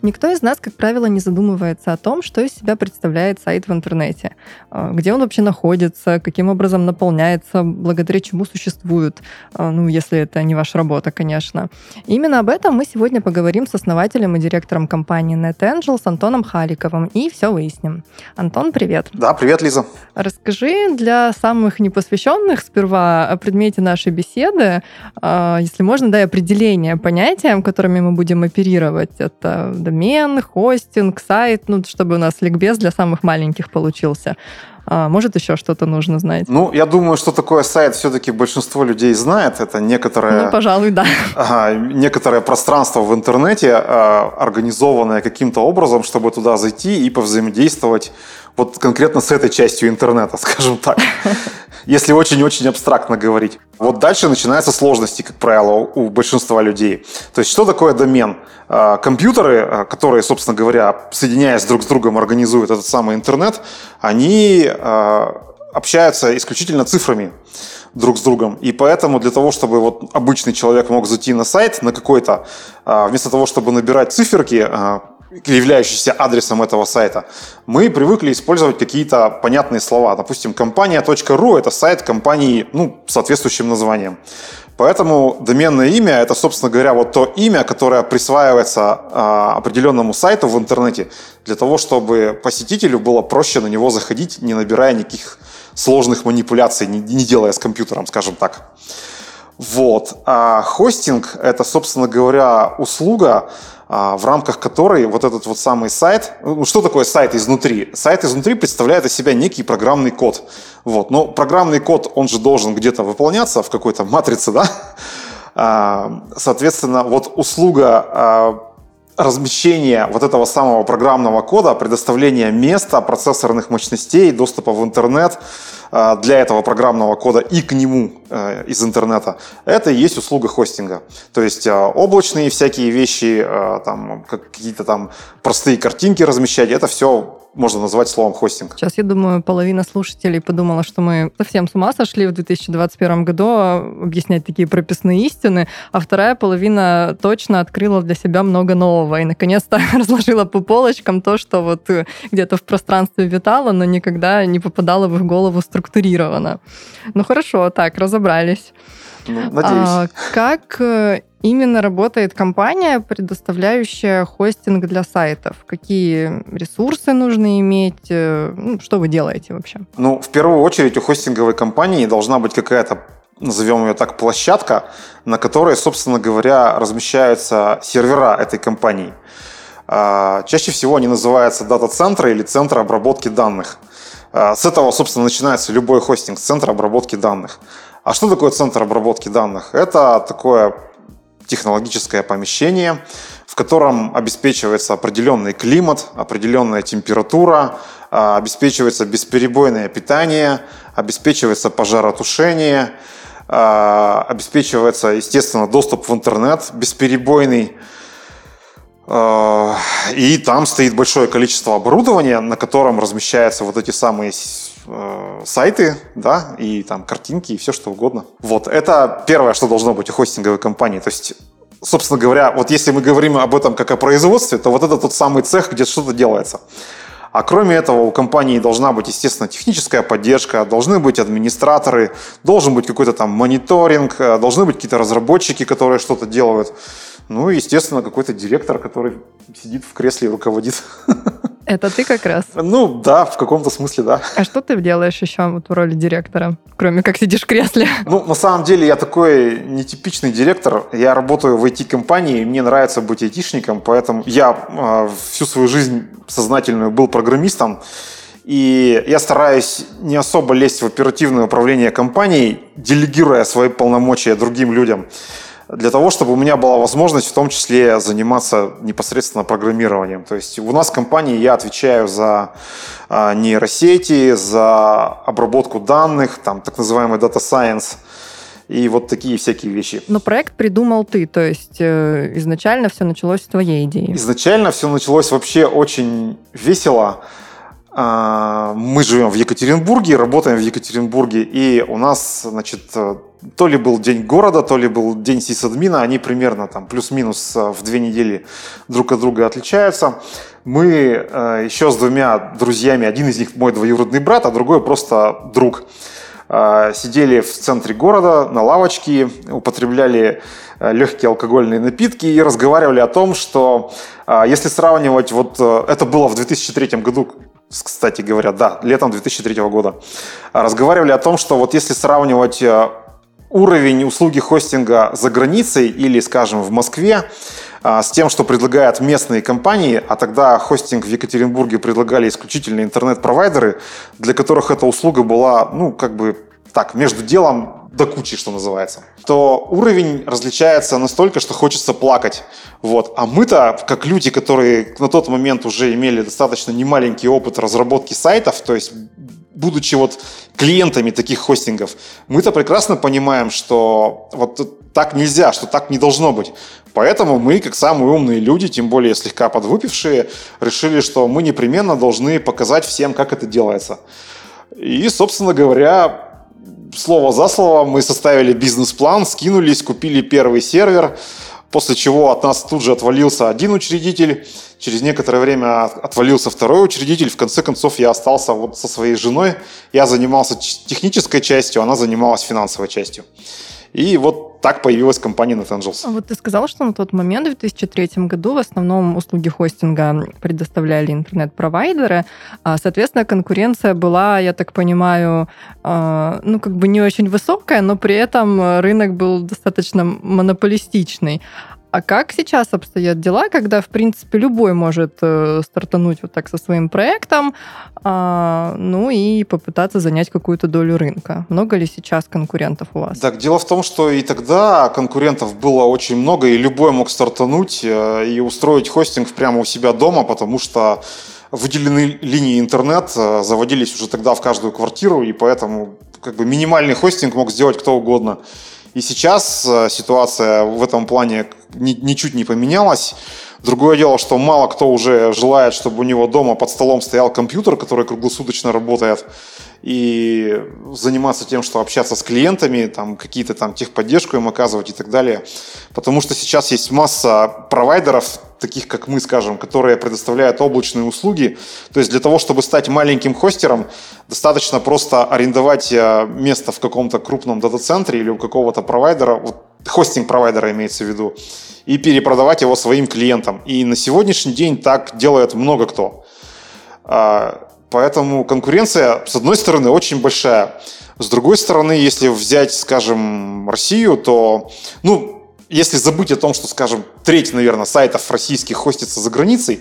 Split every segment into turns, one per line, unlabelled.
Никто из нас, как правило, не задумывается о том, что из себя представляет сайт в интернете, а, где он вообще находится, каким образом наполняется, благодаря чему существует, а, ну, если это не ваша работа, конечно. И именно об этом мы сегодня поговорим с основателем и директором компании NetAngel с Антоном Халиковым и все выясним. Антон, привет.
Да, привет, Лиза.
Расскажи для самых непосвященных сперва о предмете нашей беседы, а, если можно, дай определение понятиям, которыми мы будем оперировать. Это домен, хостинг, сайт, ну, чтобы у нас ликбез для самых маленьких получился. А, может, еще что-то нужно знать?
Ну, я думаю, что такое сайт все-таки большинство людей знает. Это некоторое...
Ну, пожалуй, да.
Некоторое пространство в интернете, а, организованное каким-то образом, чтобы туда зайти и повзаимодействовать вот конкретно с этой частью интернета, скажем так. Если очень-очень абстрактно говорить. Вот дальше начинаются сложности, как правило, у большинства людей. То есть, что такое домен? А, компьютеры, а, которые, собственно говоря, соединяясь друг с другом, организуют этот самый интернет, они а, общаются исключительно цифрами друг с другом. И поэтому для того, чтобы вот обычный человек мог зайти на сайт на какой-то, вместо того, чтобы набирать циферки, являющийся адресом этого сайта, мы привыкли использовать какие-то понятные слова. Допустим, компания.ру – это сайт компании ну, с соответствующим названием. Поэтому доменное имя – это, собственно говоря, вот то имя, которое присваивается а, определенному сайту в интернете для того, чтобы посетителю было проще на него заходить, не набирая никаких сложных манипуляций, не, не делая с компьютером, скажем так. Вот. А хостинг – это, собственно говоря, услуга, в рамках которой вот этот вот самый сайт, ну, что такое сайт изнутри? Сайт изнутри представляет из себя некий программный код. Вот. Но программный код, он же должен где-то выполняться в какой-то матрице, да? А, соответственно, вот услуга размещения вот этого самого программного кода, предоставления места, процессорных мощностей, доступа в интернет э, для этого программного кода и к нему э, из интернета, это и есть услуга хостинга. То есть э, облачные всякие вещи, там, какие-то там простые картинки размещать, это все можно назвать словом хостинг.
Сейчас, я думаю, половина слушателей подумала, что мы совсем с ума сошли в 2021 году а, объяснять такие прописные истины, а вторая половина точно открыла для себя много нового и, наконец-то, разложила по полочкам то, что вот э, где-то в пространстве витало, но никогда не попадало в голову структурированно. Ну хорошо, так, разобрались.
Ну, надеюсь. А,
как э, именно работает компания, предоставляющая хостинг для сайтов? Какие ресурсы нужно иметь? Э, ну, что вы делаете вообще?
Ну, в первую очередь у хостинговой компании должна быть какая-то назовем ее так, площадка, на которой, собственно говоря, размещаются сервера этой компании. А, чаще всего они называются дата-центры или центры обработки данных. А, с этого, собственно, начинается любой хостинг, центр обработки данных. А что такое центр обработки данных? Это такое технологическое помещение, в котором обеспечивается определенный климат, определенная температура, а, обеспечивается бесперебойное питание, обеспечивается пожаротушение, а, обеспечивается, естественно, доступ в интернет бесперебойный. А, и там стоит большое количество оборудования, на котором размещаются вот эти самые э, сайты, да, и там картинки, и все что угодно. Вот, это первое, что должно быть у хостинговой компании. То есть, собственно говоря, вот если мы говорим об этом как о производстве, то вот это тот самый цех, где что-то делается. А кроме этого у компании должна быть, естественно, техническая поддержка, должны быть администраторы, должен быть какой-то там мониторинг, э, должны быть какие-то разработчики, которые что-то делают. Ну и, естественно, какой-то директор, который сидит в кресле и руководит.
Это ты как раз?
Ну, да, в каком-то смысле, да.
А что ты делаешь еще вот в роли директора, кроме как сидишь в кресле?
Ну, на самом деле, я такой нетипичный директор. Я работаю в IT-компании, мне нравится быть айтишником, поэтому я э, всю свою жизнь сознательную был программистом. И я стараюсь не особо лезть в оперативное управление компанией, делегируя свои полномочия другим людям. Для того, чтобы у меня была возможность в том числе заниматься непосредственно программированием. То есть у нас в компании я отвечаю за а, нейросети, за обработку данных, там так называемый data science, и вот такие всякие вещи.
Но проект придумал ты, то есть э, изначально все началось с твоей идеи.
Изначально все началось вообще очень весело. А, мы живем в Екатеринбурге, работаем в Екатеринбурге, и у нас, значит, э, то ли был день города, то ли был день сисадмина, они примерно там плюс-минус э, в две недели друг от друга отличаются. Мы э, еще с двумя друзьями, один из них мой двоюродный брат, а другой просто друг, сидели в центре города на лавочке, употребляли легкие алкогольные напитки и разговаривали о том, что если сравнивать, вот это было в 2003 году, кстати говоря, да, летом 2003 года, разговаривали о том, что вот если сравнивать э, уровень услуги хостинга за границей или, скажем, в Москве, э, с тем, что предлагают местные компании, а тогда хостинг в Екатеринбурге предлагали исключительно интернет-провайдеры, для которых эта услуга была, ну, как бы так, между делом до кучи, что называется, то уровень различается настолько, что хочется плакать. Вот. А мы-то, как люди, которые на тот момент уже имели достаточно немаленький опыт разработки сайтов, то есть будучи вот клиентами таких хостингов, мы-то прекрасно понимаем, что вот так нельзя, что так не должно быть. Поэтому мы, как самые умные люди, тем более слегка подвыпившие, решили, что мы непременно должны показать всем, как это делается. И, собственно говоря, слово за слово мы составили бизнес-план, скинулись, купили первый сервер, после чего от нас тут же отвалился один учредитель, через некоторое время отвалился второй учредитель, в конце концов я остался вот со своей женой, я занимался технической частью, она занималась финансовой частью. И вот так появилась компания NetAngels.
А вот ты сказал, что на тот момент, в 2003 году, в основном услуги хостинга предоставляли интернет-провайдеры. А, соответственно, конкуренция была, я так понимаю, а, ну, как бы не очень высокая, но при этом рынок был достаточно монополистичный. А как сейчас обстоят дела, когда, в принципе, любой может э, стартануть вот так со своим проектом, э, ну и попытаться занять какую-то долю рынка? Много ли сейчас конкурентов у вас?
Так, дело в том, что и тогда конкурентов было очень много, и любой мог стартануть э, и устроить хостинг прямо у себя дома, потому что выделенные линии интернет э, заводились уже тогда в каждую квартиру, и поэтому как бы минимальный хостинг мог сделать кто угодно. И сейчас э, ситуация в этом плане ничуть не поменялась. Другое дело, что мало кто уже желает, чтобы у него дома под столом стоял компьютер, который круглосуточно работает, и заниматься тем, что общаться с клиентами, там, какие-то там техподдержку им оказывать и так далее. Потому что сейчас есть масса провайдеров, таких как мы, скажем, которые предоставляют облачные услуги. То есть для того, чтобы стать маленьким хостером, достаточно просто арендовать э, место в каком-то крупном дата-центре или у какого-то провайдера, вот хостинг-провайдера имеется в виду, и перепродавать его своим клиентам. И на сегодняшний день так делает много кто. Поэтому конкуренция, с одной стороны, очень большая. С другой стороны, если взять, скажем, Россию, то, ну, если забыть о том, что, скажем, треть, наверное, сайтов российских хостится за границей,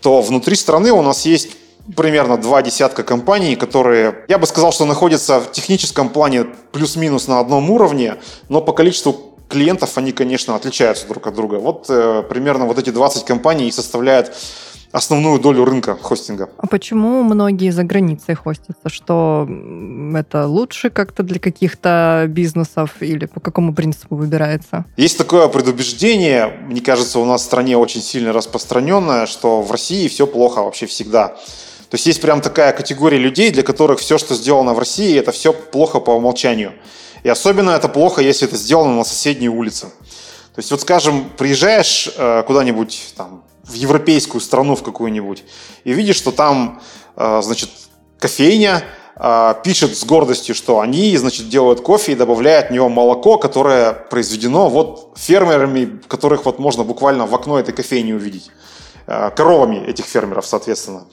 то внутри страны у нас есть примерно два десятка компаний, которые, я бы сказал, что находятся в техническом плане плюс-минус на одном уровне, но по количеству клиентов они, конечно, отличаются друг от друга. Вот э, примерно вот эти 20 компаний составляют основную долю рынка хостинга.
А почему многие за границей хостятся? Что это лучше как-то для каких-то бизнесов или по какому принципу выбирается?
Есть такое предубеждение, мне кажется, у нас в стране очень сильно распространенное, что в России все плохо вообще всегда. То есть есть прям такая категория людей, для которых все, что сделано в России, это все плохо по умолчанию. И особенно это плохо, если это сделано на соседней улице. То есть вот, скажем, приезжаешь э, куда-нибудь там в европейскую страну в какую-нибудь и видишь, что там, э, значит, кофейня э, пишет с гордостью, что они, значит, делают кофе и добавляют в него молоко, которое произведено вот фермерами, которых вот можно буквально в окно этой кофейни увидеть. Э, коровами этих фермеров, соответственно.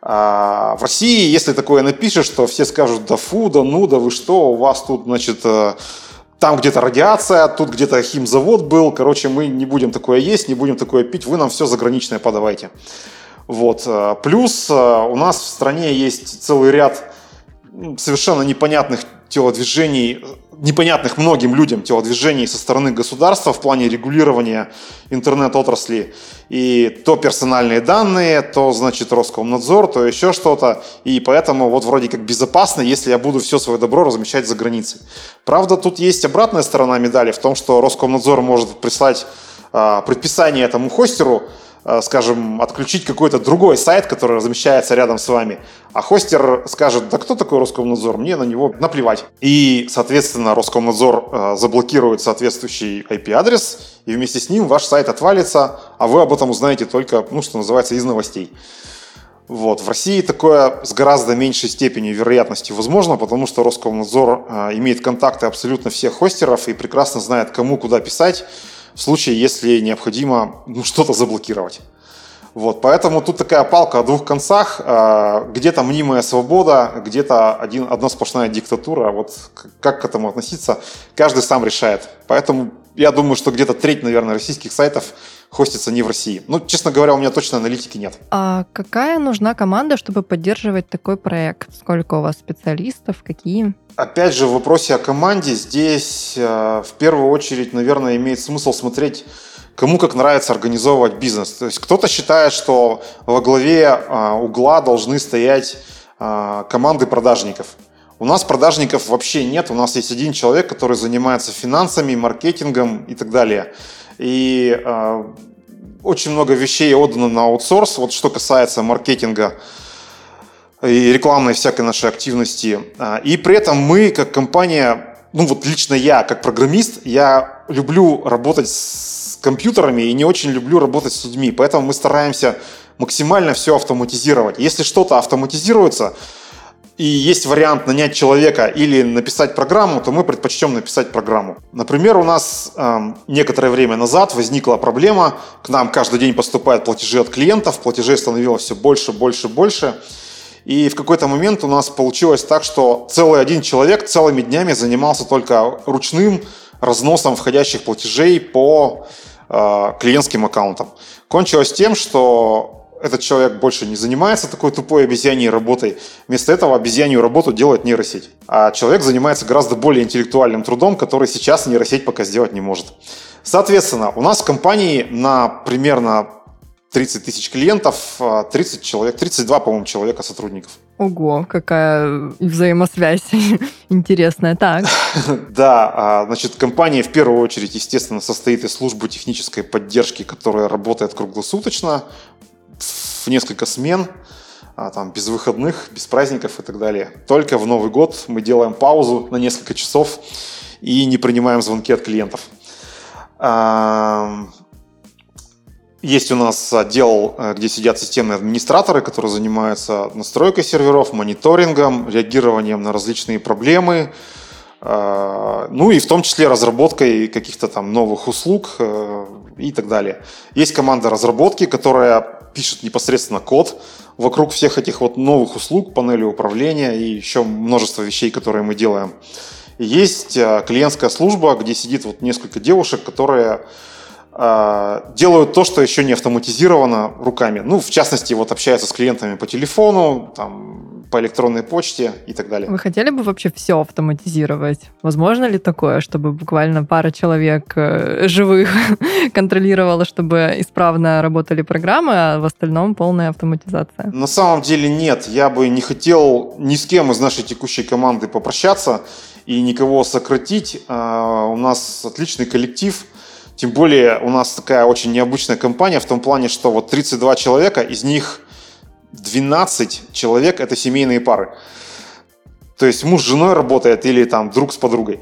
А в России, если такое напишешь, то все скажут, да фу, да ну, да вы что, у вас тут, значит, там где-то радиация, тут где-то химзавод был. Короче, мы не будем такое есть, не будем такое пить, вы нам все заграничное подавайте. Вот. Плюс у нас в стране есть целый ряд совершенно непонятных телодвижений, непонятных многим людям телодвижений со стороны государства в плане регулирования интернет-отрасли. И то персональные данные, то, значит, Роскомнадзор, то еще что-то. И поэтому вот вроде как безопасно, если я буду все свое добро размещать за границей. Правда, тут есть обратная сторона медали в том, что Роскомнадзор может прислать а, предписание этому хостеру, Э, скажем, отключить какой-то другой сайт, который размещается рядом с вами, а хостер скажет, да кто такой Роскомнадзор, мне на него наплевать. И, соответственно, Роскомнадзор э, заблокирует соответствующий IP-адрес, и вместе с ним ваш сайт отвалится, а вы об этом узнаете только, ну, что называется, из новостей. Вот. В России такое с гораздо меньшей степенью вероятности возможно, потому что Роскомнадзор э, имеет контакты абсолютно всех хостеров и прекрасно знает, кому куда писать, в случае, если необходимо ну, что-то заблокировать. Вот, поэтому тут такая палка о двух концах. А, где-то мнимая свобода, где-то один, одна сплошная диктатура. Вот как к этому относиться, каждый сам решает. Поэтому я думаю, что где-то треть, наверное, российских сайтов хостится не в России. Ну, честно говоря, у меня точно аналитики нет.
А какая нужна команда, чтобы поддерживать такой проект? Сколько у вас специалистов? Какие?
Опять же, в вопросе о команде здесь э, в первую очередь, наверное, имеет смысл смотреть кому как нравится организовывать бизнес. То есть кто-то считает, что во главе э, угла должны стоять э, команды продажников. У нас продажников вообще нет. У нас есть один человек, который занимается финансами, маркетингом и так далее. И э, очень много вещей отдано на аутсорс. Вот что касается маркетинга, и рекламной всякой нашей активности. А, и при этом мы, как компания, ну вот лично я, как программист, я люблю работать с компьютерами и не очень люблю работать с людьми. Поэтому мы стараемся максимально все автоматизировать. Если что-то автоматизируется, и есть вариант нанять человека или написать программу, то мы предпочтем написать программу. Например, у нас э, некоторое время назад возникла проблема, к нам каждый день поступают платежи от клиентов, платежей становилось все больше, больше, больше. И в какой-то момент у нас получилось так, что целый один человек целыми днями занимался только ручным разносом входящих платежей по э, клиентским аккаунтам. Кончилось тем, что этот человек больше не занимается такой тупой обезьяньей работой. Вместо этого обезьянью работу делает нейросеть. А человек занимается гораздо более интеллектуальным трудом, который сейчас нейросеть пока сделать не может. Соответственно, у нас в компании на примерно 30 тысяч клиентов, 30 а человек, 32, по-моему, человека сотрудников.
Ого, какая взаимосвязь интересная. Так.
Да, а, значит, компания в первую очередь, естественно, состоит из службы технической поддержки, которая работает круглосуточно, несколько смен, а, там, без выходных, без праздников и так далее. Только в Новый год мы делаем паузу на несколько часов и не принимаем звонки от клиентов. Есть у нас отдел, э, где сидят системные администраторы, которые занимаются настройкой серверов, мониторингом, реагированием на различные проблемы, э, ну и в том числе разработкой каких-то там новых услуг э, и так далее. Есть команда разработки, которая пишет непосредственно код вокруг всех этих вот новых услуг, панели управления и еще множество вещей, которые мы делаем. есть клиентская служба, где сидит вот несколько девушек, которые а, делают то, что еще не автоматизировано руками. Ну, в частности, вот общаются с клиентами по телефону, там, по электронной почте и так далее.
Вы хотели бы вообще все автоматизировать? Возможно ли такое, чтобы буквально пара человек э, живых контролировала, чтобы исправно работали программы, а в остальном полная автоматизация?
На самом деле нет. Я бы не хотел ни с кем из нашей текущей команды попрощаться и никого сократить. А, у нас отличный коллектив – тем более у нас такая очень необычная компания в том плане, что вот 32 человека, из них 12 человек – это семейные пары. То есть муж с женой работает или там друг с подругой.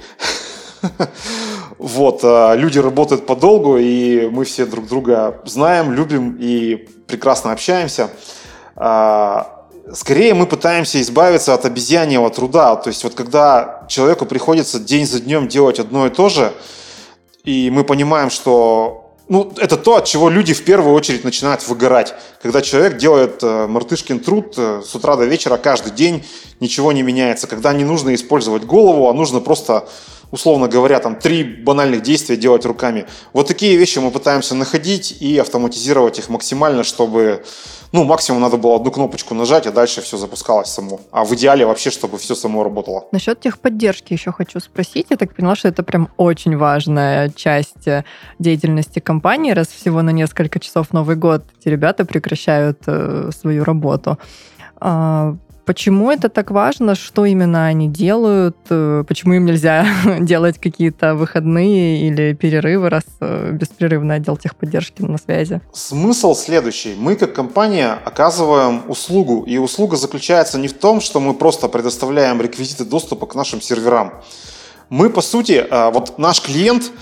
Вот, а, люди работают подолгу, и мы все друг друга знаем, любим и прекрасно общаемся. А, скорее мы пытаемся избавиться от обезьяньего труда. То есть вот когда человеку приходится день за днем делать одно и то же – и мы понимаем, что ну, это то, от чего люди в первую очередь начинают выгорать. Когда человек делает э, мартышкин труд э, с утра до вечера каждый день, ничего не меняется. Когда не нужно использовать голову, а нужно просто условно говоря, там три банальных действия делать руками. Вот такие вещи мы пытаемся находить и автоматизировать их максимально, чтобы ну, максимум надо было одну кнопочку нажать, а дальше все запускалось само. А в идеале вообще, чтобы все само работало.
Насчет техподдержки еще хочу спросить. Я так поняла, что это прям очень важная часть э, деятельности компании. Раз всего на несколько часов Новый год эти ребята прекращают э, свою работу. А, Почему это так важно? Что именно они делают? Э, почему им нельзя делать какие-то выходные или перерывы, раз э, беспрерывный отдел техподдержки на связи?
Смысл следующий. Мы как компания оказываем услугу, и услуга заключается не в том, что мы просто предоставляем реквизиты доступа к нашим серверам. Мы, по сути, э, вот наш клиент,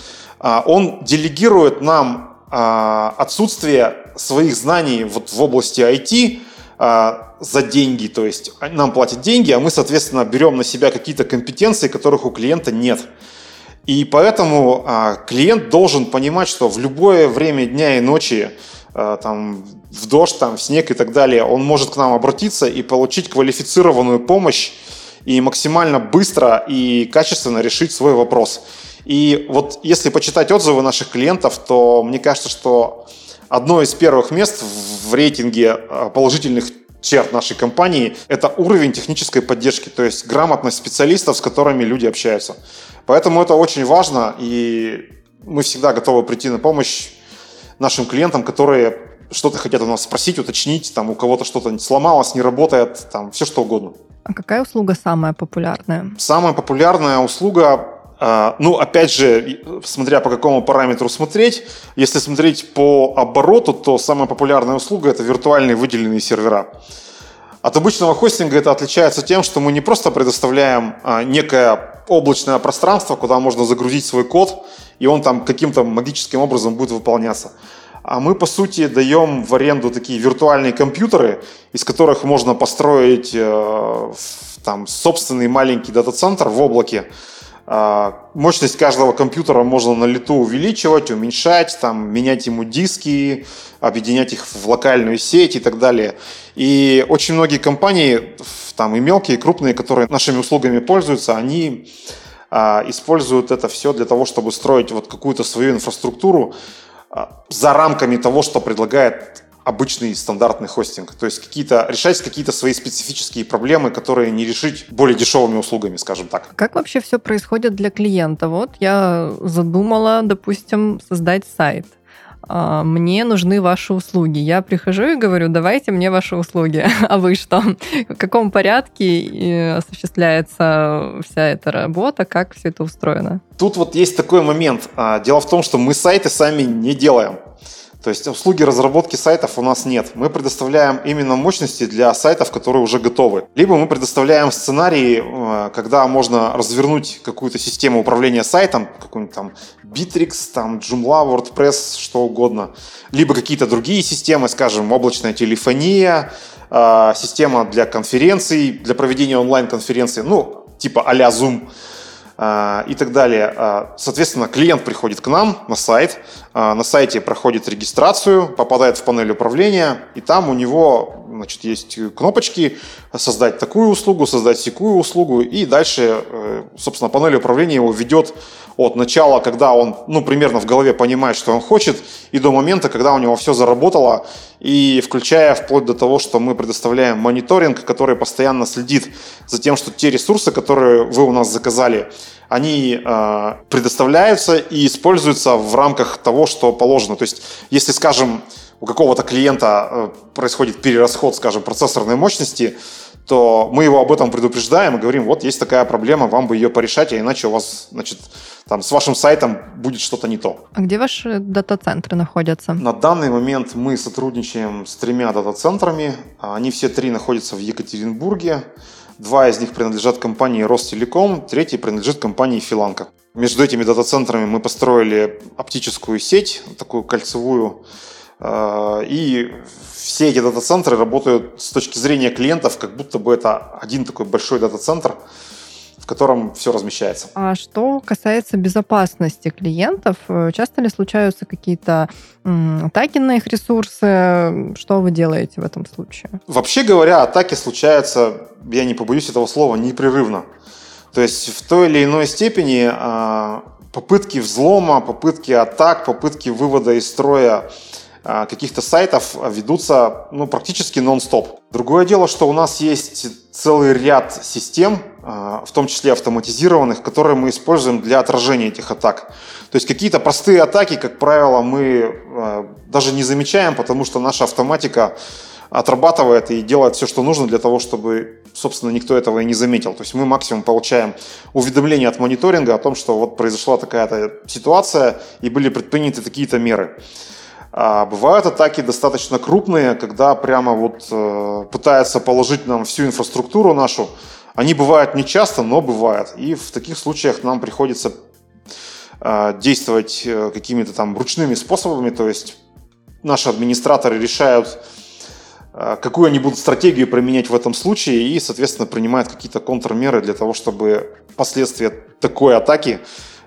он делегирует нам отсутствие своих знаний вот в области IT, за деньги, то есть нам платят деньги, а мы, соответственно, берем на себя какие-то компетенции, которых у клиента нет. И поэтому а, клиент должен понимать, что в любое время дня и ночи, а, там, в дождь, там, в снег и так далее, он может к нам обратиться и получить квалифицированную помощь и максимально быстро и качественно решить свой вопрос. И вот если почитать отзывы наших клиентов, то мне кажется, что одно из первых мест в рейтинге э, положительных черт нашей компании – это уровень технической поддержки, то есть грамотность специалистов, с которыми люди общаются. Поэтому это очень важно, и мы всегда готовы прийти на помощь нашим клиентам, которые что-то хотят у нас спросить, уточнить, там у кого-то что-то сломалось, не работает, там все что угодно.
А какая услуга самая популярная?
Самая популярная услуга а, ну, опять же, смотря по какому параметру смотреть, если смотреть по обороту, то самая популярная услуга – это виртуальные выделенные сервера. От обычного хостинга это отличается тем, что мы не просто предоставляем а, некое облачное пространство, куда можно загрузить свой код, и он там каким-то магическим образом будет выполняться. А мы, по сути, даем в аренду такие виртуальные компьютеры, из которых можно построить э, там, собственный маленький дата-центр в облаке, а, мощность каждого компьютера можно на лету увеличивать, уменьшать, там, менять ему диски, объединять их в локальную сеть и так далее. И очень многие компании, там и мелкие, и крупные, которые нашими услугами пользуются, они а, используют это все для того, чтобы строить вот какую-то свою инфраструктуру а, за рамками того, что предлагает обычный стандартный хостинг. То есть какие-то, решать какие-то свои специфические проблемы, которые не решить более дешевыми услугами, скажем так.
Как вообще все происходит для клиента? Вот я задумала, допустим, создать сайт а, мне нужны ваши услуги. Я прихожу и говорю, давайте мне ваши услуги. А вы что? В каком порядке э, осуществляется вся эта работа? Как все это устроено?
Тут вот есть такой момент. А, дело в том, что мы сайты сами не делаем. То есть услуги разработки сайтов у нас нет. Мы предоставляем именно мощности для сайтов, которые уже готовы. Либо мы предоставляем сценарии, э, когда можно развернуть какую-то систему управления сайтом, какой-нибудь там Bittrex, там Joomla, WordPress, что угодно. Либо какие-то другие системы, скажем, облачная телефония, э, система для конференций, для проведения онлайн-конференций, ну, типа а-ля Zoom и так далее. Соответственно, клиент приходит к нам на сайт, а, на сайте проходит регистрацию, попадает в панель управления, и там у него значит, есть кнопочки «Создать такую услугу», «Создать секую услугу», и дальше, э, собственно, панель управления его ведет от начала, когда он, ну, примерно в голове понимает, что он хочет, и до момента, когда у него все заработало, и включая вплоть до того, что мы предоставляем мониторинг, который постоянно следит за тем, что те ресурсы, которые вы у нас заказали, они э, предоставляются и используются в рамках того, что положено. То есть, если, скажем, у какого-то клиента э, происходит перерасход, скажем, процессорной мощности, то мы его об этом предупреждаем и говорим, вот есть такая проблема, вам бы ее порешать, а иначе у вас, значит, там с вашим сайтом будет что-то не то.
А где ваши дата-центры находятся?
На данный момент мы сотрудничаем с тремя дата-центрами. Они все три находятся в Екатеринбурге. Два из них принадлежат компании Ростелеком, третий принадлежит компании Филанка. Между этими дата-центрами мы построили оптическую сеть, такую кольцевую, и все эти дата-центры работают с точки зрения клиентов, как будто бы это один такой большой дата-центр, в котором все размещается.
А что касается безопасности клиентов, э, часто ли случаются какие-то атаки на их ресурсы? Что вы делаете в этом случае?
Вообще говоря, атаки случаются, я не побоюсь этого слова, непрерывно. То есть в той или иной степени а, попытки взлома, попытки атак, попытки вывода из строя а, каких-то сайтов ведутся ну, практически нон-стоп. Другое дело, что у нас есть целый ряд систем, а, в том числе автоматизированных, которые мы используем для отражения этих атак. То есть какие-то простые атаки, как правило, мы даже не замечаем, потому что наша автоматика отрабатывает и делает все, что нужно для того, чтобы, собственно, никто этого и не заметил. То есть мы максимум получаем уведомление от мониторинга о том, что вот произошла такая-то ситуация и были предприняты такие-то меры. А бывают атаки достаточно крупные, когда прямо вот э, пытаются положить нам всю инфраструктуру нашу. Они бывают не часто, но бывают. И в таких случаях нам приходится э, действовать э, какими-то там ручными способами, то есть наши администраторы решают, э, какую они будут стратегию применять в этом случае и, соответственно, принимают какие-то контрмеры для того, чтобы последствия такой атаки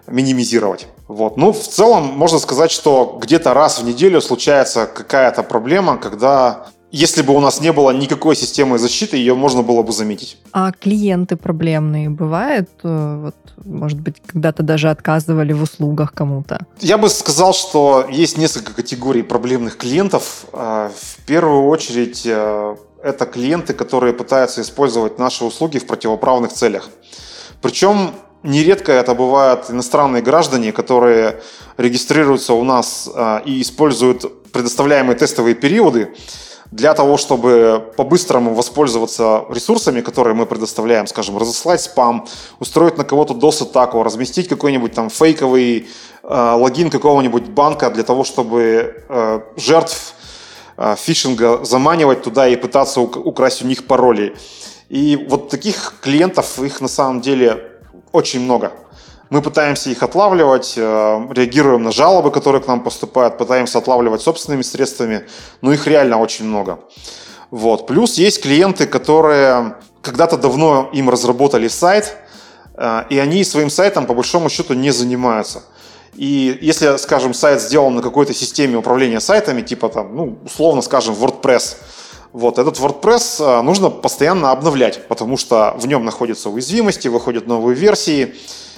минимизировать. Вот. Ну, в целом, можно сказать, что где-то раз в неделю случается какая-то проблема, когда если бы у нас не было никакой системы защиты, ее можно было бы заметить.
А клиенты проблемные бывают? Э, вот, может быть, когда-то даже отказывали в услугах кому-то?
Я бы сказал, что есть несколько категорий проблемных клиентов. Э, в первую очередь, э, это клиенты, которые пытаются использовать наши услуги в противоправных целях. Причем Нередко это бывают иностранные граждане, которые регистрируются у нас а, и используют предоставляемые тестовые периоды для того, чтобы по-быстрому воспользоваться ресурсами, которые мы предоставляем, скажем, разослать спам, устроить на кого-то DOS-атаку, разместить какой-нибудь там фейковый э, логин какого-нибудь банка для того, чтобы э, жертв э, фишинга заманивать туда и пытаться украсть у них пароли. И вот таких клиентов, их на самом деле очень много. Мы пытаемся их отлавливать, э, реагируем на жалобы, которые к нам поступают, пытаемся отлавливать собственными средствами, но их реально очень много. Вот. Плюс есть клиенты, которые когда-то давно им разработали сайт, э, и они своим сайтом по большому счету не занимаются. И если, скажем, сайт сделан на какой-то системе управления сайтами, типа там, ну, условно скажем, WordPress, вот, этот WordPress э, нужно постоянно обновлять, потому что в нем находятся уязвимости, выходят новые версии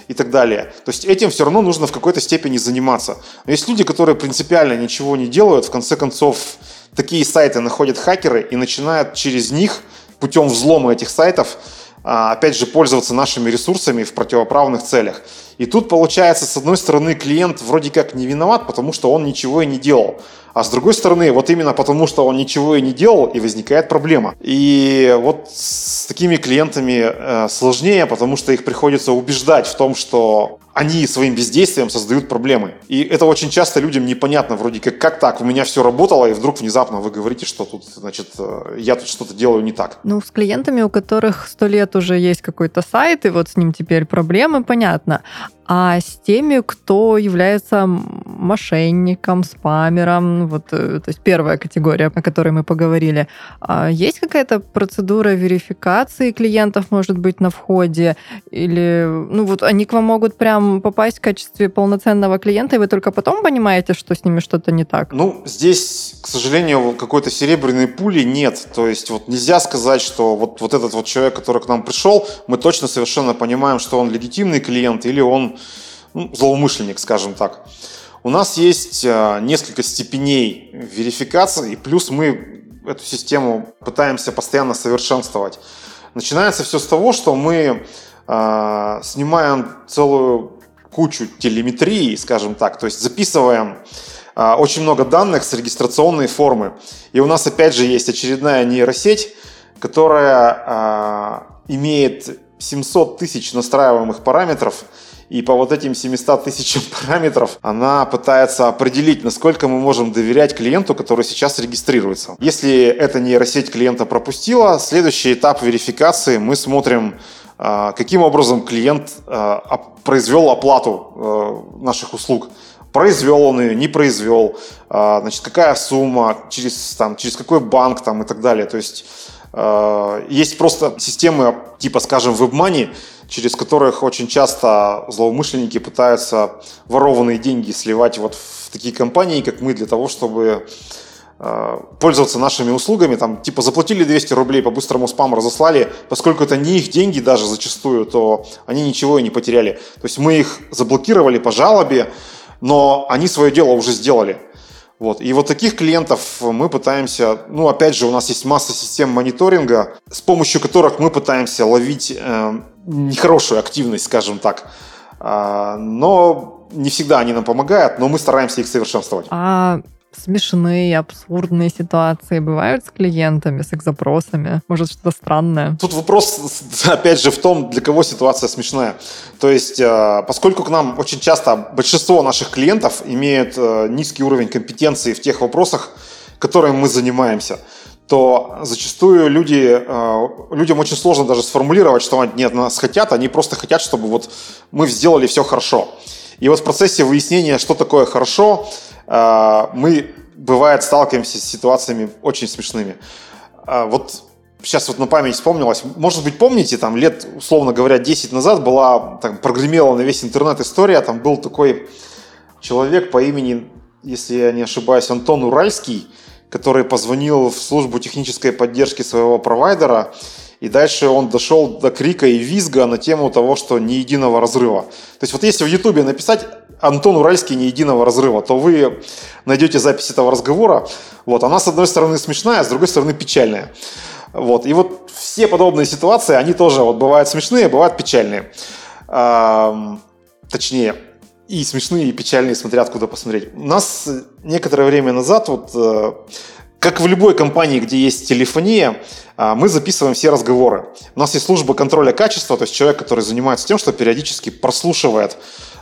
и так далее. То есть этим все равно нужно в какой-то степени заниматься. Но есть люди, которые принципиально ничего не делают, в конце концов такие сайты находят хакеры и начинают через них путем взлома этих сайтов а, опять же, пользоваться нашими ресурсами в противоправных целях. И тут получается, с одной стороны, клиент вроде как не виноват, потому что он ничего и не делал. А с другой стороны, вот именно потому, что он ничего и не делал, и возникает проблема. И вот с такими клиентами э, сложнее, потому что их приходится убеждать в том, что они своим бездействием создают проблемы. И это очень часто людям непонятно, вроде как, как так, у меня все работало, и вдруг внезапно вы говорите, что тут, значит, э, я тут что-то делаю не так.
Ну, с клиентами, у которых сто лет уже есть какой-то сайт, и вот с ним теперь проблемы, понятно а с теми, кто является мошенником, спамером, вот, э, то есть первая категория, о которой мы поговорили. А есть какая-то процедура верификации клиентов, может быть, на входе? Или, ну вот, они к вам могут прям попасть в качестве полноценного клиента, и вы только потом понимаете, что с ними что-то не так?
Ну, здесь, к сожалению, какой-то серебряной пули нет. То есть вот нельзя сказать, что вот, вот этот вот человек, который к нам пришел, мы точно совершенно понимаем, что он легитимный клиент или он ну, злоумышленник, скажем так. У нас есть а, несколько степеней верификации, плюс мы эту систему пытаемся постоянно совершенствовать. Начинается все с того, что мы э, снимаем целую кучу телеметрии, скажем так, то есть записываем э, очень много данных с регистрационной формы. И у нас опять же есть очередная нейросеть, которая э, имеет 700 тысяч настраиваемых параметров, и по вот этим 700 тысячам параметров она пытается определить, насколько мы можем доверять клиенту, который сейчас регистрируется. Если эта нейросеть клиента пропустила, следующий этап верификации мы смотрим, а, каким образом клиент а, произвел оплату а, наших услуг произвел он ее, не произвел, значит, какая сумма, через, там, через какой банк там, и так далее. То есть есть просто системы типа, скажем, WebMoney, через которых очень часто злоумышленники пытаются ворованные деньги сливать вот в такие компании, как мы, для того, чтобы э, пользоваться нашими услугами, там, типа, заплатили 200 рублей, по-быстрому спам разослали, поскольку это не их деньги даже зачастую, то они ничего и не потеряли. То есть мы их заблокировали по жалобе, но они свое дело уже сделали. Вот. И вот таких клиентов мы пытаемся, ну, опять же, у нас есть масса систем мониторинга, с помощью которых мы пытаемся ловить э, нехорошую активность, скажем так. Э, но не всегда они нам помогают, но мы стараемся их совершенствовать.
А смешные, абсурдные ситуации бывают с клиентами, с их запросами? Может, что-то странное?
Тут вопрос, опять же, в том, для кого ситуация смешная. То есть, э, поскольку к нам очень часто большинство наших клиентов имеют э, низкий уровень компетенции в тех вопросах, которыми мы занимаемся, то зачастую люди, э, людям очень сложно даже сформулировать, что они от нас хотят, они просто хотят, чтобы вот мы сделали все хорошо. И вот в процессе выяснения, что такое хорошо, а, мы, бывает, сталкиваемся с ситуациями очень смешными. А, вот сейчас вот на память вспомнилось. Может быть, помните, там лет, условно говоря, 10 назад была, там, прогремела на весь интернет история, там был такой человек по имени, если я не ошибаюсь, Антон Уральский, который позвонил в службу технической поддержки своего провайдера, и дальше он дошел до крика и визга на тему того, что ни единого разрыва. То есть вот если в Ютубе написать Антон Уральский ни единого разрыва, то вы найдете запись этого разговора. Вот, она, с одной стороны, смешная, а с другой стороны, печальная. Вот, и вот все подобные ситуации, они тоже вот бывают смешные, бывают печальные. Точнее, и смешные, и печальные, смотря откуда посмотреть. У нас некоторое время назад, вот, э, как в любой компании, где есть телефония, э, мы записываем все разговоры. У нас есть служба контроля качества, то есть человек, который занимается тем, что периодически прослушивает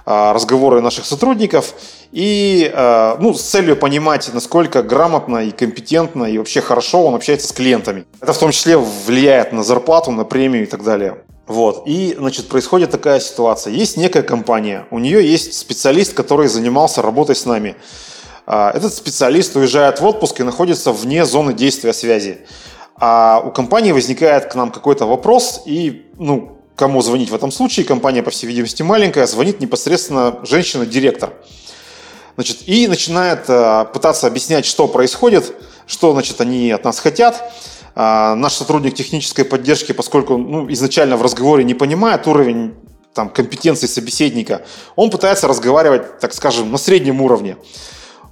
а, разговоры наших сотрудников и а, ну, с целью понимать, насколько грамотно и компетентно и вообще хорошо он общается с клиентами. Это в том числе влияет на зарплату, на премию и так далее. Вот. И, значит, происходит такая ситуация. Есть некая компания, у нее есть специалист, который занимался работой с нами. А, этот специалист уезжает в отпуск и находится вне зоны действия связи. А у компании возникает к нам какой-то вопрос, и ну, кому звонить в этом случае. Компания, по всей видимости, маленькая. Звонит непосредственно женщина-директор. Значит, и начинает э, пытаться объяснять, что происходит, что значит, они от нас хотят. Э, наш сотрудник технической поддержки, поскольку ну, изначально в разговоре не понимает уровень там, компетенции собеседника, он пытается разговаривать, так скажем, на среднем уровне.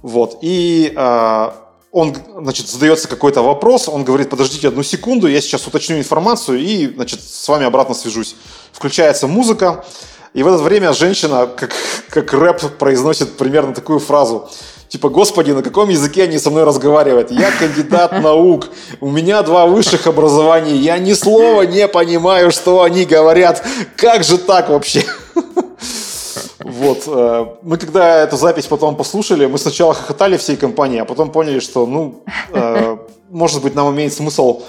Вот. И э, он, значит, задается какой-то вопрос, он говорит, подождите одну секунду, я сейчас уточню информацию и, значит, с вами обратно свяжусь. Включается музыка, и в это время женщина, как, как рэп, произносит примерно такую фразу. Типа, господи, на каком языке они со мной разговаривают? Я кандидат наук, у меня два высших образования, я ни слова не понимаю, что они говорят. Как же так вообще? Вот. Э, мы когда эту запись потом послушали, мы сначала хохотали всей компании, а потом поняли, что, ну, э, может быть, нам имеет смысл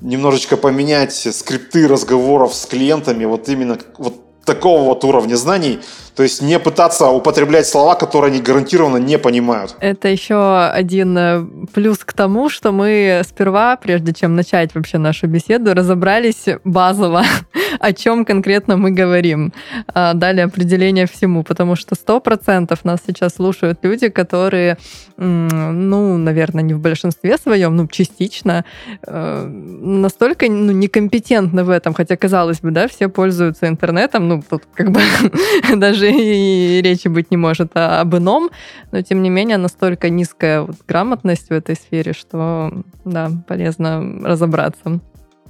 немножечко поменять скрипты разговоров с клиентами вот именно вот такого вот уровня знаний, то есть не пытаться употреблять слова, которые они гарантированно не понимают.
Это еще один э, плюс к тому, что мы сперва, прежде чем начать вообще нашу беседу, разобрались базово, о чем конкретно мы говорим. А, дали определение всему, потому что сто процентов нас сейчас слушают люди, которые, ну, наверное, не в большинстве своем, ну, частично, э, настолько ну, некомпетентны в этом, хотя, казалось бы, да, все пользуются интернетом, ну, тут как бы даже и речи быть не может об ином, но тем не менее настолько низкая вот грамотность в этой сфере, что да, полезно разобраться.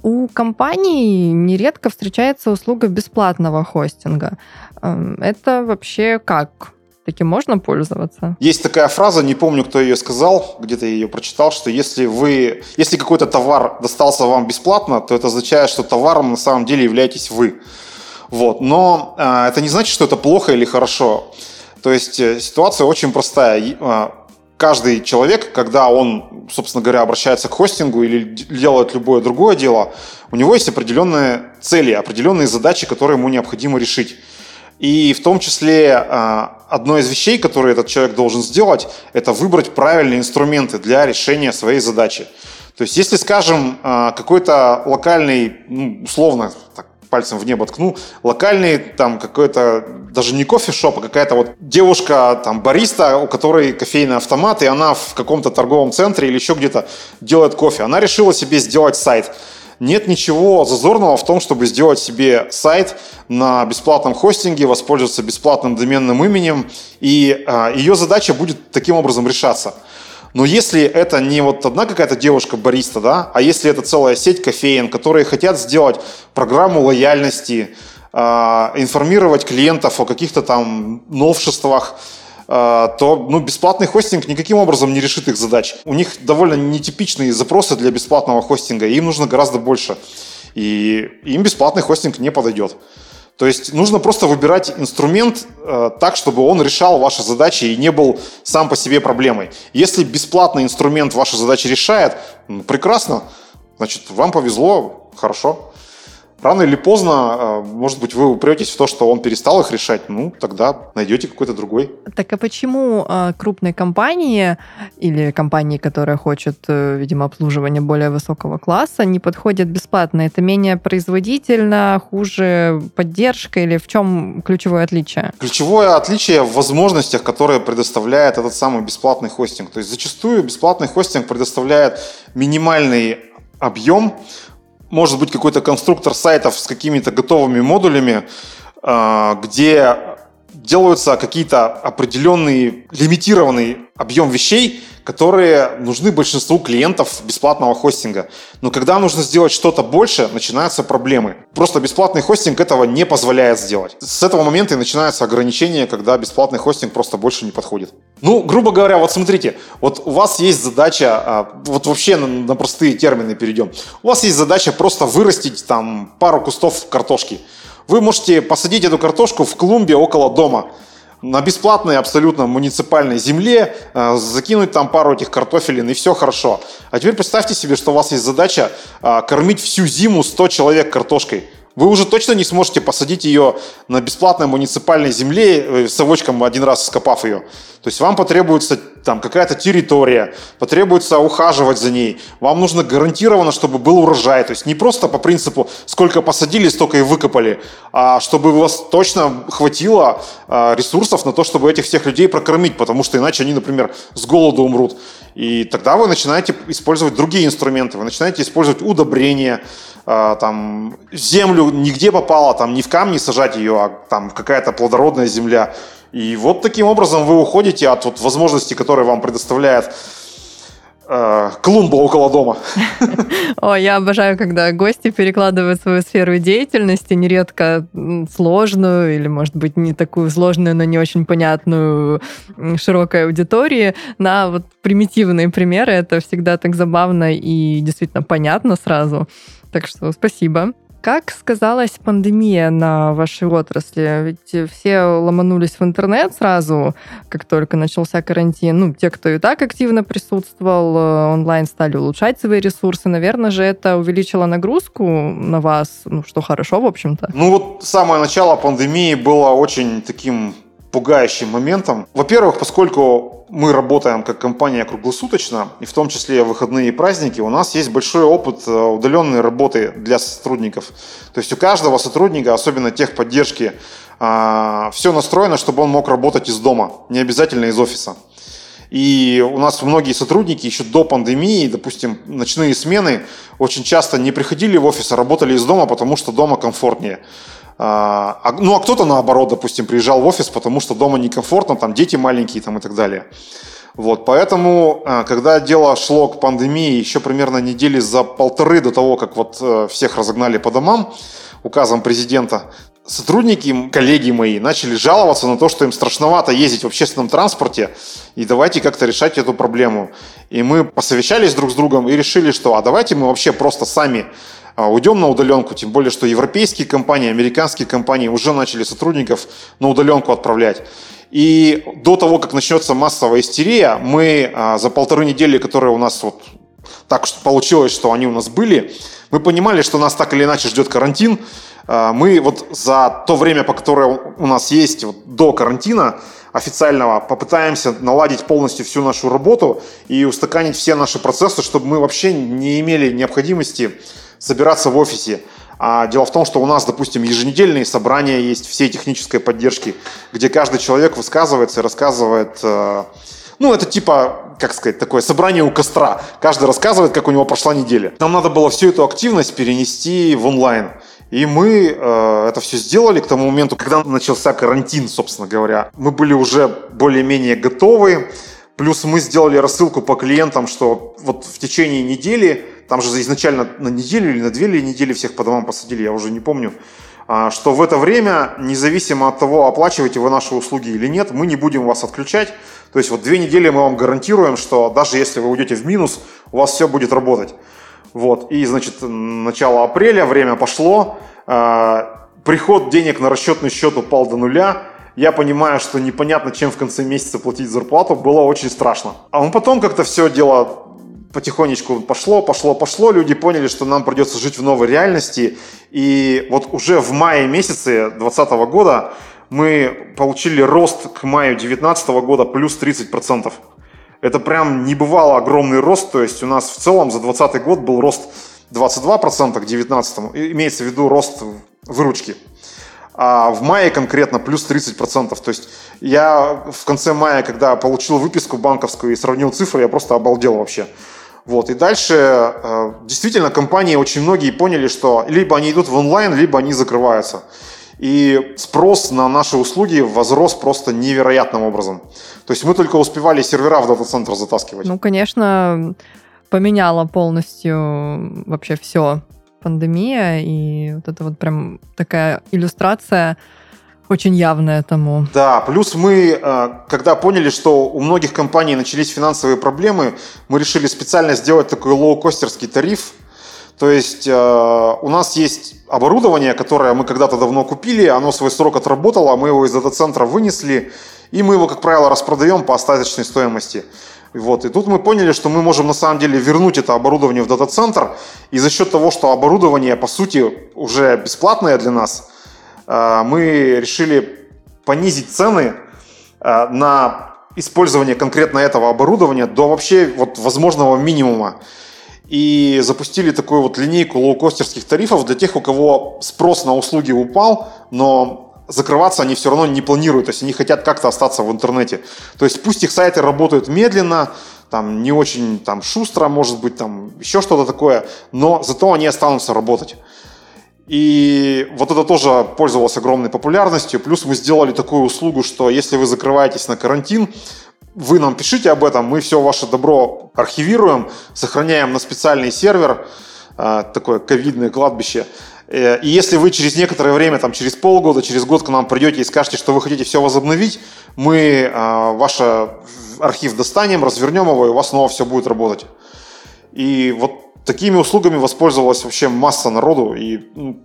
У компаний нередко встречается услуга бесплатного хостинга. Эм, это вообще как? Таким можно пользоваться?
Есть такая фраза, не помню, кто ее сказал, где-то я ее прочитал, что если вы, если какой-то товар достался вам бесплатно, то это означает, что товаром на самом деле являетесь вы. Вот. Но э, это не значит, что это плохо или хорошо. То есть э, ситуация очень простая. Э, каждый человек, когда он, собственно говоря, обращается к хостингу или делает любое другое дело, у него есть определенные цели, определенные задачи, которые ему необходимо решить. И в том числе одной из вещей, которые этот человек должен сделать, это выбрать правильные инструменты для решения своей задачи. То есть, если, скажем, какой-то локальный, ну, условно, так, пальцем в небо ткну, локальный там какой-то, даже не кофешоп, а какая-то вот девушка, там, бариста, у которой кофейный автомат, и она в каком-то торговом центре или еще где-то делает кофе. Она решила себе сделать сайт. Нет ничего зазорного в том, чтобы сделать себе сайт на бесплатном хостинге, воспользоваться бесплатным доменным именем, и а, ее задача будет таким образом решаться – но если это не вот одна какая-то девушка-бариста, да, а если это целая сеть кофеин, которые хотят сделать программу лояльности, э, информировать клиентов о каких-то там новшествах, э, то ну, бесплатный хостинг никаким образом не решит их задач. У них довольно нетипичные запросы для бесплатного хостинга, им нужно гораздо больше. И им бесплатный хостинг не подойдет. То есть нужно просто выбирать инструмент э, так, чтобы он решал ваши задачи и не был сам по себе проблемой. Если бесплатный инструмент ваши задачи решает, ну, прекрасно, значит, вам повезло, хорошо. Рано или поздно, э, может быть, вы упретесь в то, что он перестал их решать, ну, тогда найдете какой-то другой.
Так а почему э, крупные компании или компании, которые хотят, э, видимо, обслуживания более высокого класса, не подходят бесплатно? Это менее производительно, хуже поддержка или в чем ключевое отличие?
Ключевое отличие в возможностях, которые предоставляет этот самый бесплатный хостинг. То есть зачастую бесплатный хостинг предоставляет минимальный объем, может быть какой-то конструктор сайтов с какими-то готовыми модулями, а, где делаются какие-то определенные лимитированный объем вещей, которые нужны большинству клиентов бесплатного хостинга. Но когда нужно сделать что-то больше, начинаются проблемы. Просто бесплатный хостинг этого не позволяет сделать. С этого момента и начинается ограничение, когда бесплатный хостинг просто больше не подходит. Ну, грубо говоря, вот смотрите, вот у вас есть задача, а, вот вообще на простые термины перейдем. У вас есть задача просто вырастить там пару кустов картошки. Вы можете посадить эту картошку в клумбе около дома на бесплатной абсолютно муниципальной земле, э, закинуть там пару этих картофелин, и все хорошо. А теперь представьте себе, что у вас есть задача э, кормить всю зиму 100 человек картошкой. Вы уже точно не сможете посадить ее на бесплатной муниципальной земле, э, совочком один раз скопав ее. То есть вам потребуется там какая-то территория, потребуется ухаживать за ней. Вам нужно гарантированно, чтобы был урожай. То есть не просто по принципу, сколько посадили, столько и выкопали, а чтобы у вас точно хватило а, ресурсов на то, чтобы этих всех людей прокормить, потому что иначе они, например, с голоду умрут. И тогда вы начинаете использовать другие инструменты, вы начинаете использовать удобрения, а, там землю нигде попало, там не в камни сажать ее, а там какая-то плодородная земля. И вот таким образом вы уходите от вот возможности, которые вам предоставляет клумба около дома.
О, я обожаю, когда гости перекладывают свою сферу деятельности, нередко сложную или, может быть, не такую сложную, но не очень понятную широкой аудитории, на вот примитивные примеры. Это всегда так забавно и действительно понятно сразу. Так что спасибо. Как сказалась пандемия на вашей отрасли? Ведь все ломанулись в интернет сразу, как только начался карантин. Ну, те, кто и так активно присутствовал э, онлайн, стали улучшать свои ресурсы. Наверное же, это увеличило нагрузку на вас, ну, что хорошо, в общем-то.
Ну, вот самое начало пандемии было очень таким пугающим моментом. Во-первых, поскольку мы работаем как компания круглосуточно, и в том числе выходные и праздники, у нас есть большой опыт э, удаленной работы для сотрудников. То есть у каждого сотрудника, особенно техподдержки, а, все настроено, чтобы он мог работать из дома, не обязательно из офиса. И у нас многие сотрудники еще до пандемии, допустим, ночные смены, очень часто не приходили в офис, а работали из дома, потому что дома комфортнее. А, а, ну, а кто-то, наоборот, допустим, приезжал в офис, потому что дома некомфортно, там дети маленькие там, и так далее. Вот, поэтому, а, когда дело шло к пандемии, еще примерно недели за полторы до того, как вот э, всех разогнали по домам указом президента, сотрудники, коллеги мои, начали жаловаться на то, что им страшновато ездить в общественном транспорте, и давайте как-то решать эту проблему. И мы посовещались друг с другом и решили, что а давайте мы вообще просто сами уйдем на удаленку, тем более, что европейские компании, американские компании уже начали сотрудников на удаленку отправлять. И до того, как начнется массовая истерия, мы а, за полторы недели, которые у нас вот так получилось, что они у нас были, мы понимали, что нас так или иначе ждет карантин. А, мы вот за то время, по которое у нас есть вот до карантина официального, попытаемся наладить полностью всю нашу работу и устаканить все наши процессы, чтобы мы вообще не имели необходимости собираться в офисе. А дело в том, что у нас, допустим, еженедельные собрания есть всей технической поддержки, где каждый человек высказывается и рассказывает э, ну, это типа, как сказать, такое собрание у костра. Каждый рассказывает, как у него прошла неделя. Нам надо было всю эту активность перенести в онлайн. И мы э, это все сделали к тому моменту, когда начался карантин, собственно говоря. Мы были уже более-менее готовы. Плюс мы сделали рассылку по клиентам, что вот в течение недели, там же изначально на неделю или на две недели всех по домам посадили, я уже не помню, а, что в это время, независимо от того, оплачиваете вы наши услуги или нет, мы не будем вас отключать. То есть вот две недели мы вам гарантируем, что даже если вы уйдете в минус, у вас все будет работать. Вот. И, значит, начало апреля, время пошло, а, приход денег на расчетный счет упал до нуля, я понимаю, что непонятно, чем в конце месяца платить зарплату, было очень страшно. А потом как-то все дело потихонечку пошло, пошло, пошло. Люди поняли, что нам придется жить в новой реальности. И вот уже в мае месяце 2020 года мы получили рост к маю 2019 года плюс 30%. Это прям не бывало огромный рост. То есть у нас в целом за 2020 год был рост 22% к 2019. Имеется в виду рост выручки. А в мае конкретно плюс 30%. То есть я в конце мая, когда получил выписку банковскую и сравнил цифры, я просто обалдел вообще. Вот. И дальше э, действительно компании очень многие поняли, что либо они идут в онлайн, либо они закрываются. И спрос на наши услуги возрос просто невероятным образом. То есть мы только успевали сервера в дата-центр затаскивать.
Ну, конечно, поменяла полностью вообще все пандемия, и вот это вот прям такая иллюстрация очень явное тому.
Да, плюс мы, э, когда поняли, что у многих компаний начались финансовые проблемы, мы решили специально сделать такой лоу-костерский тариф. То есть э, у нас есть оборудование, которое мы когда-то давно купили, оно свой срок отработало, мы его из дата-центра вынесли, и мы его, как правило, распродаем по остаточной стоимости. Вот. И тут мы поняли, что мы можем на самом деле вернуть это оборудование в дата-центр, и за счет того, что оборудование, по сути, уже бесплатное для нас – мы решили понизить цены э, на использование конкретно этого оборудования до вообще вот возможного минимума. И запустили такую вот линейку лоукостерских тарифов для тех, у кого спрос на услуги упал, но закрываться они все равно не планируют, то есть они хотят как-то остаться в интернете. То есть пусть их сайты работают медленно, там не очень там шустро, может быть, там еще что-то такое, но зато они останутся работать. И вот это тоже пользовалось огромной популярностью. Плюс мы сделали такую услугу, что если вы закрываетесь на карантин, вы нам пишите об этом, мы все ваше добро архивируем, сохраняем на специальный сервер, э, такое ковидное кладбище. Э, и если вы через некоторое время, там, через полгода, через год к нам придете и скажете, что вы хотите все возобновить, мы э, ваш архив достанем, развернем его, и у вас снова все будет работать. И вот Такими услугами воспользовалась вообще масса народу, и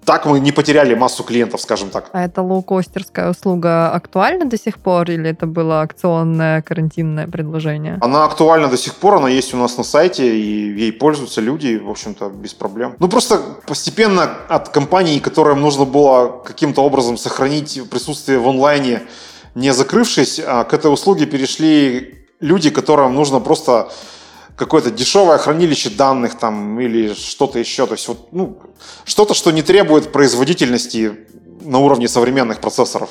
так мы не потеряли массу клиентов, скажем так.
А эта лоукостерская услуга актуальна до сих пор, или это было акционное карантинное предложение?
Она актуальна до сих пор, она есть у нас на сайте, и ей пользуются люди, в общем-то, без проблем. Ну, просто постепенно от компаний, которым нужно было каким-то образом сохранить присутствие в онлайне, не закрывшись, а к этой услуге перешли люди, которым нужно просто какое-то дешевое хранилище данных там или что-то еще. То есть вот, ну, что-то, что не требует производительности на уровне современных процессоров.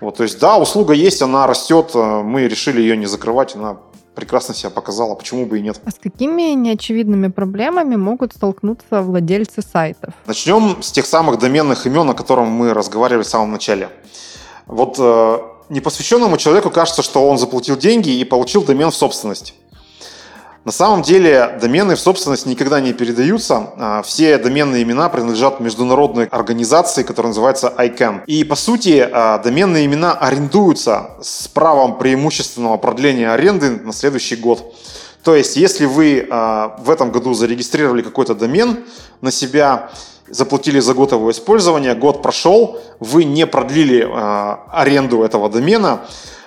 Вот, то есть, да, услуга есть, она растет, э, мы решили ее не закрывать, она прекрасно себя показала, почему бы и нет.
А с какими неочевидными проблемами могут столкнуться владельцы сайтов?
Начнем с тех самых доменных имен, о которых мы разговаривали в самом начале. Вот э, непосвященному человеку кажется, что он заплатил деньги и получил домен в собственность. На самом деле домены в собственность никогда не передаются. А, все доменные имена принадлежат международной организации, которая называется ICANN. И по сути а, доменные имена арендуются с правом преимущественного продления аренды на следующий год. То есть, если вы а, в этом году зарегистрировали какой-то домен на себя, заплатили за год его использования, год прошел, вы не продлили аренду этого домена,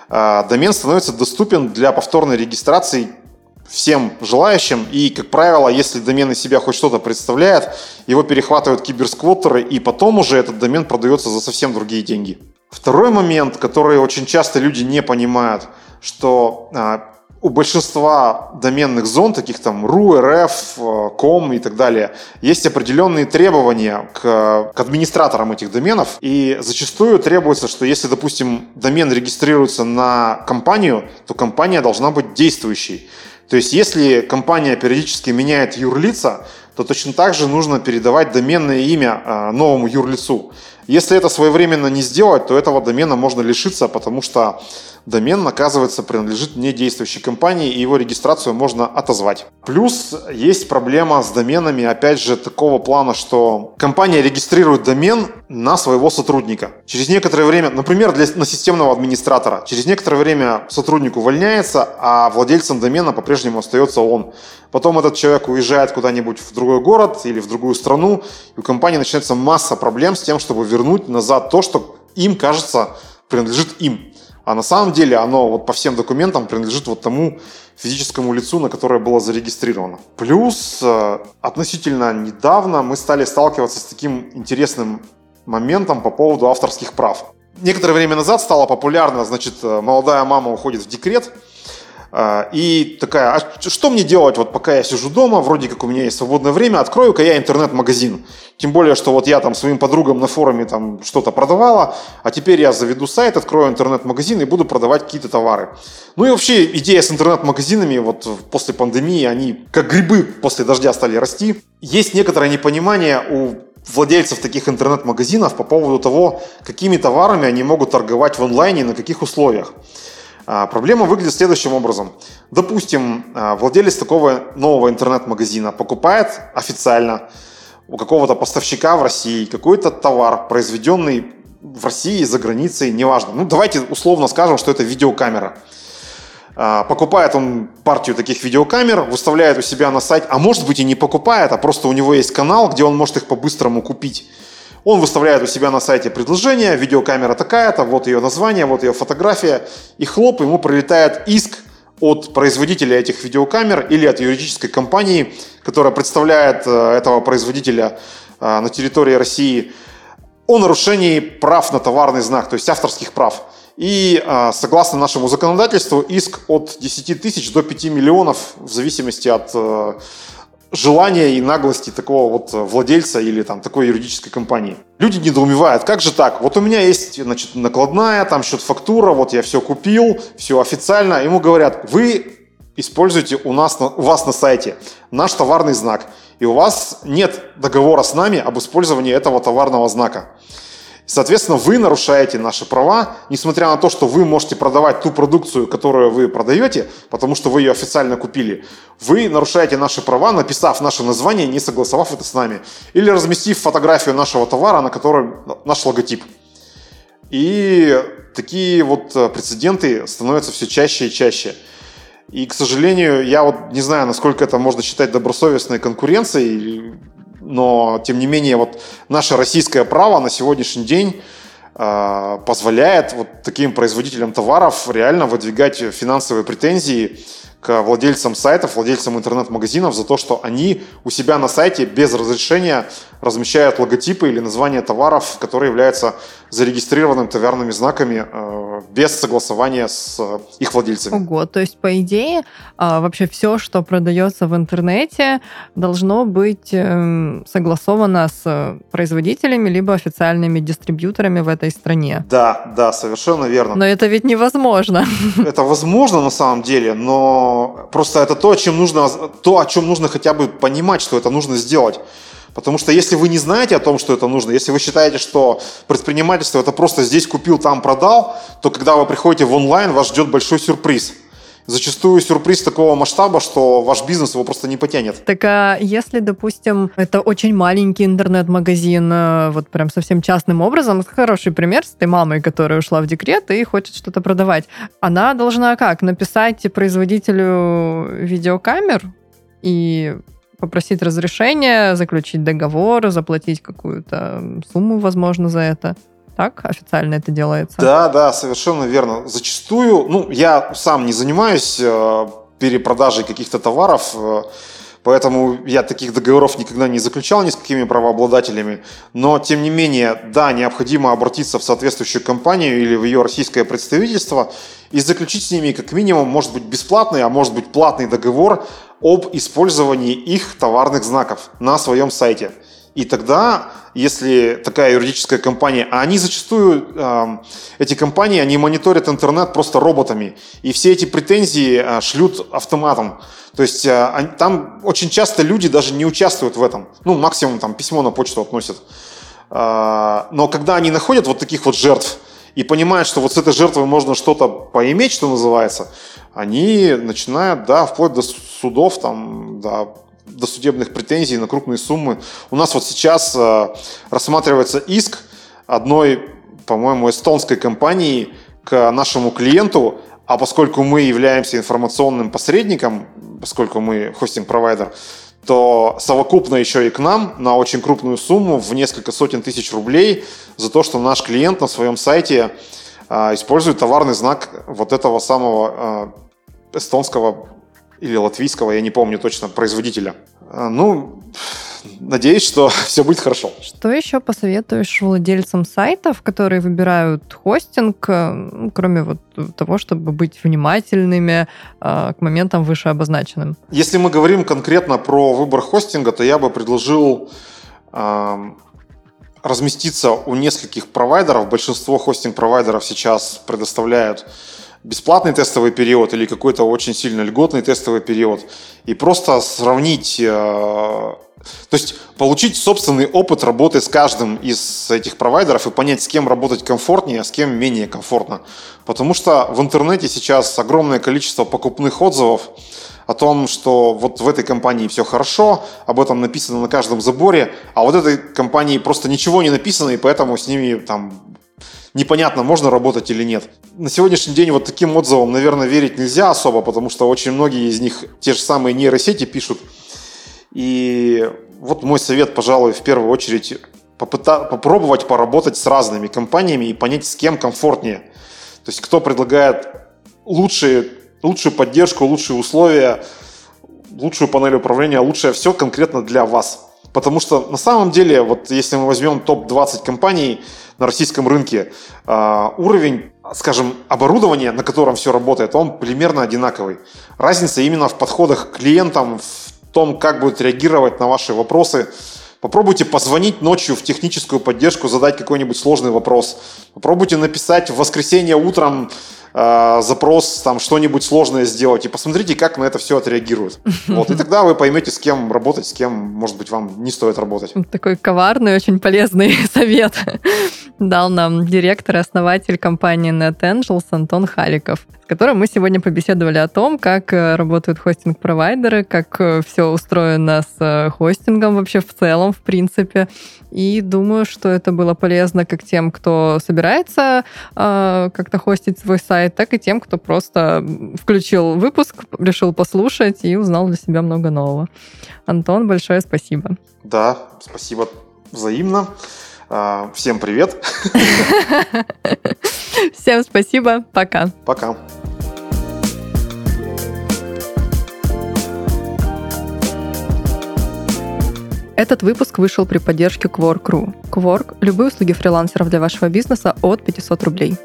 домен становится доступен для повторной регистрации всем желающим. И, как правило, если домен из себя хоть что-то представляет, его перехватывают киберсквоттеры, и потом уже этот домен продается за совсем другие деньги. Второй момент, который очень часто люди не понимают, что а, у большинства доменных зон, таких там ru, rf, com и так далее, есть определенные требования к, к администраторам этих доменов. И зачастую требуется, что если, допустим, домен регистрируется на компанию, то компания должна быть действующей. То есть, если компания периодически меняет юрлица, то точно так же нужно передавать доменное имя э, новому юрлицу. Если это своевременно не сделать, то этого домена можно лишиться, потому что домен, оказывается, принадлежит недействующей компании, и его регистрацию можно отозвать. Плюс есть проблема с доменами, опять же, такого плана, что компания регистрирует домен на своего сотрудника. Через некоторое время, например, для, на системного администратора, через некоторое время сотрудник увольняется, а владельцем домена по-прежнему остается он. Потом этот человек уезжает куда-нибудь в другой город или в другую страну, и у компании начинается масса проблем с тем, чтобы вернуть назад то, что им кажется принадлежит им. А на самом деле оно вот по всем документам принадлежит вот тому физическому лицу, на которое было зарегистрировано. Плюс э, относительно недавно мы стали сталкиваться с таким интересным моментом по поводу авторских прав. Некоторое время назад стало популярно, значит, э, молодая мама уходит в декрет, и такая, а что мне делать, вот пока я сижу дома, вроде как у меня есть свободное время, открою-ка я интернет-магазин. Тем более, что вот я там своим подругам на форуме там что-то продавала, а теперь я заведу сайт, открою интернет-магазин и буду продавать какие-то товары. Ну и вообще идея с интернет-магазинами вот после пандемии, они как грибы после дождя стали расти. Есть некоторое непонимание у владельцев таких интернет-магазинов по поводу того, какими товарами они могут торговать в онлайне и на каких условиях. А, проблема выглядит следующим образом. Допустим, а, владелец такого нового интернет-магазина покупает официально у какого-то поставщика в России какой-то товар, произведенный в России, за границей, неважно. Ну, давайте условно скажем, что это видеокамера. А, покупает он партию таких видеокамер, выставляет у себя на сайт, а может быть и не покупает, а просто у него есть канал, где он может их по-быстрому купить. Он выставляет у себя на сайте предложение, видеокамера такая-то, вот ее название, вот ее фотография, и хлоп, ему прилетает иск от производителя этих видеокамер или от юридической компании, которая представляет э, этого производителя э, на территории России о нарушении прав на товарный знак, то есть авторских прав. И э, согласно нашему законодательству иск от 10 тысяч до 5 миллионов в зависимости от желания и наглости такого вот владельца или там такой юридической компании. Люди недоумевают, как же так? Вот у меня есть, значит, накладная, там счет фактура, вот я все купил, все официально. Ему говорят, вы используете у, нас, у вас на сайте наш товарный знак, и у вас нет договора с нами об использовании этого товарного знака. Соответственно, вы нарушаете наши права, несмотря на то, что вы можете продавать ту продукцию, которую вы продаете, потому что вы ее официально купили. Вы нарушаете наши права, написав наше название, не согласовав это с нами. Или разместив фотографию нашего товара, на которой наш логотип. И такие вот э, прецеденты становятся все чаще и чаще. И, к сожалению, я вот не знаю, насколько это можно считать добросовестной конкуренцией, но тем не менее вот наше российское право на сегодняшний день э, позволяет вот таким производителям товаров реально выдвигать финансовые претензии к владельцам сайтов, владельцам интернет-магазинов за то, что они у себя на сайте без разрешения размещают логотипы или названия товаров, которые являются зарегистрированными товарными знаками э, без согласования с э, их владельцами.
Ого, то есть, по идее, э, вообще все, что продается в интернете, должно быть э, согласовано с производителями либо официальными дистрибьюторами в этой стране.
Да, да, совершенно верно.
Но это ведь невозможно.
Это возможно на самом деле, но просто это то, о чем нужно, то, о чем нужно хотя бы понимать, что это нужно сделать. Потому что если вы не знаете о том, что это нужно, если вы считаете, что предпринимательство это просто здесь купил, там продал, то когда вы приходите в онлайн, вас ждет большой сюрприз. Зачастую сюрприз такого масштаба, что ваш бизнес его просто не потянет.
Так а если, допустим, это очень маленький интернет-магазин, э, вот прям совсем частным образом, хороший пример с этой мамой, которая ушла в декрет и хочет что-то продавать, она должна как? Написать производителю видеокамер и попросить разрешения, заключить договор, заплатить какую-то сумму, возможно, за это. Так официально это делается?
Да, да, совершенно верно. Зачастую, ну, я сам не занимаюсь э, перепродажей каких-то товаров, э, Поэтому я таких договоров никогда не заключал ни с какими правообладателями. Но, тем не менее, да, необходимо обратиться в соответствующую компанию или в ее российское представительство и заключить с ними как минимум, может быть, бесплатный, а может быть, платный договор об использовании их товарных знаков на своем сайте. И тогда, если такая юридическая компания, а они зачастую, эти компании, они мониторят интернет просто роботами, и все эти претензии э, шлют автоматом. То есть они, там очень часто люди даже не участвуют в этом. Ну, максимум там письмо на почту относят. Э, но когда они находят вот таких вот жертв, и понимают, что вот с этой жертвой можно что-то поиметь, что называется, они начинают, да, вплоть до судов, там, до досудебных претензий на крупные суммы. У нас вот сейчас э, рассматривается иск одной, по-моему, эстонской компании к нашему клиенту, а поскольку мы являемся информационным посредником, поскольку мы хостинг-провайдер, то совокупно еще и к нам на очень крупную сумму в несколько сотен тысяч рублей за то, что наш клиент на своем сайте э, использует товарный знак вот этого самого э, эстонского или латвийского, я не помню точно, производителя. А, ну, надеюсь, что все будет хорошо.
Что еще посоветуешь владельцам сайтов, которые выбирают хостинг, э, ну, кроме вот того, чтобы быть внимательными э, к моментам выше обозначенным?
Если мы говорим конкретно про выбор хостинга, то я бы предложил э, разместиться у нескольких провайдеров. Большинство хостинг-провайдеров сейчас предоставляют бесплатный тестовый период или какой-то очень сильно льготный тестовый период и просто сравнить, э, то есть получить собственный опыт работы с каждым из этих провайдеров и понять, с кем работать комфортнее, а с кем менее комфортно. Потому что в интернете сейчас огромное количество покупных отзывов о том, что вот в этой компании все хорошо, об этом написано на каждом заборе, а вот этой компании просто ничего не написано, и поэтому с ними там непонятно, можно работать или нет. На сегодняшний день вот таким отзывам, наверное, верить нельзя особо, потому что очень многие из них те же самые нейросети пишут. И вот мой совет, пожалуй, в первую очередь попыта- попробовать поработать с разными компаниями и понять, с кем комфортнее. То есть кто предлагает лучшие, лучшую поддержку, лучшие условия, лучшую панель управления, лучшее все конкретно для вас. Потому что на самом деле, вот если мы возьмем топ-20 компаний на российском рынке, а, уровень, скажем, оборудования, на котором все работает, он примерно одинаковый. Разница именно в подходах к клиентам, в том, как будет реагировать на ваши вопросы. Попробуйте позвонить ночью в техническую поддержку, задать какой-нибудь сложный вопрос. Попробуйте написать в воскресенье утром э, запрос, там что-нибудь сложное сделать, и посмотрите, как на это все отреагируют. Вот, и тогда вы поймете, с кем работать, с кем, может быть, вам не стоит работать.
Такой коварный, очень полезный совет дал нам директор и основатель компании NetAngels Антон Халиков, с которым мы сегодня побеседовали о том, как э, работают хостинг-провайдеры, как э, все устроено с хостингом вообще в целом, в принципе. И думаю, что это было полезно как тем, кто собирается э, как-то хостить свой сайт, так и тем, кто просто включил выпуск, решил послушать и узнал для себя много нового. Антон, большое спасибо.
Да, спасибо взаимно. А, всем привет.
Всем спасибо. Пока.
Пока.
Этот выпуск вышел при поддержке Quark.ru. Quark – любые услуги фрилансеров для вашего бизнеса от 500 рублей.